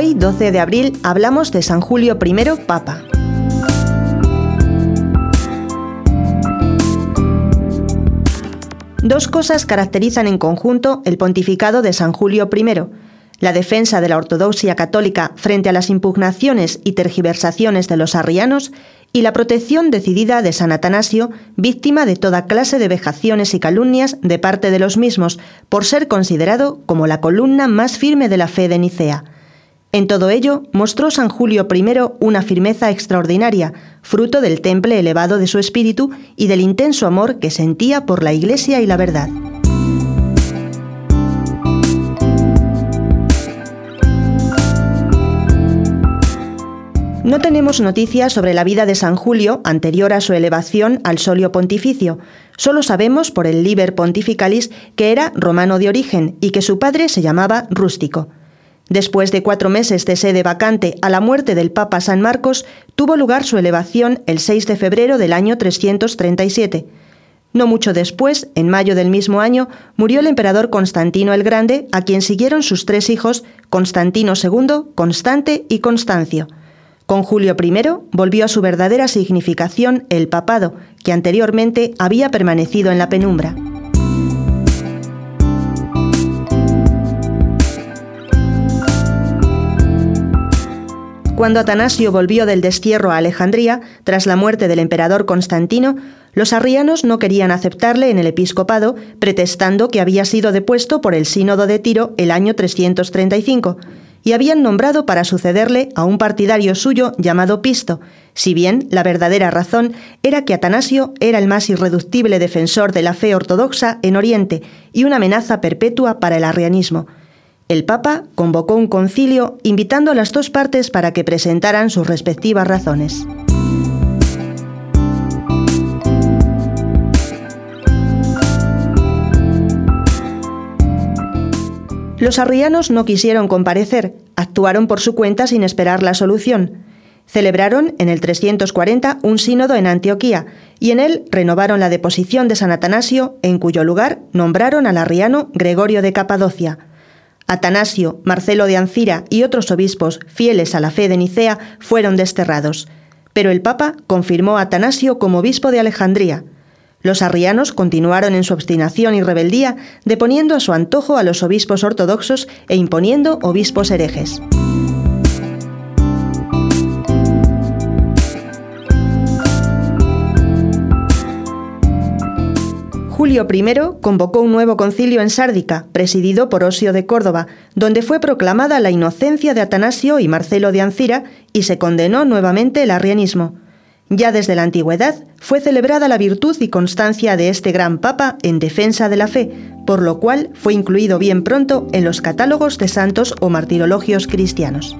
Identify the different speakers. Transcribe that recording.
Speaker 1: 12 de abril hablamos de San Julio I, Papa. Dos cosas caracterizan en conjunto el pontificado de San Julio I. La defensa de la ortodoxia católica frente a las impugnaciones y tergiversaciones de los arrianos y la protección decidida de San Atanasio, víctima de toda clase de vejaciones y calumnias de parte de los mismos, por ser considerado como la columna más firme de la fe de Nicea. En todo ello mostró San Julio I una firmeza extraordinaria, fruto del temple elevado de su espíritu y del intenso amor que sentía por la Iglesia y la verdad. No tenemos noticias sobre la vida de San Julio anterior a su elevación al solio pontificio. Solo sabemos por el Liber Pontificalis que era romano de origen y que su padre se llamaba Rústico. Después de cuatro meses de sede vacante a la muerte del Papa San Marcos, tuvo lugar su elevación el 6 de febrero del año 337. No mucho después, en mayo del mismo año, murió el emperador Constantino el Grande, a quien siguieron sus tres hijos, Constantino II, Constante y Constancio. Con Julio I volvió a su verdadera significación el papado, que anteriormente había permanecido en la penumbra. Cuando Atanasio volvió del destierro a Alejandría, tras la muerte del emperador Constantino, los arrianos no querían aceptarle en el episcopado, pretestando que había sido depuesto por el sínodo de Tiro el año 335, y habían nombrado para sucederle a un partidario suyo llamado Pisto, si bien la verdadera razón era que Atanasio era el más irreductible defensor de la fe ortodoxa en Oriente y una amenaza perpetua para el arrianismo. El Papa convocó un concilio invitando a las dos partes para que presentaran sus respectivas razones. Los arrianos no quisieron comparecer, actuaron por su cuenta sin esperar la solución. Celebraron en el 340 un sínodo en Antioquía y en él renovaron la deposición de San Atanasio, en cuyo lugar nombraron al arriano Gregorio de Capadocia. Atanasio, Marcelo de Ancira y otros obispos fieles a la fe de Nicea fueron desterrados, pero el Papa confirmó a Atanasio como obispo de Alejandría. Los arrianos continuaron en su obstinación y rebeldía, deponiendo a su antojo a los obispos ortodoxos e imponiendo obispos herejes. Julio I convocó un nuevo concilio en Sárdica, presidido por Osio de Córdoba, donde fue proclamada la inocencia de Atanasio y Marcelo de Ancira y se condenó nuevamente el arrianismo. Ya desde la antigüedad fue celebrada la virtud y constancia de este gran papa en defensa de la fe, por lo cual fue incluido bien pronto en los catálogos de santos o martirologios cristianos.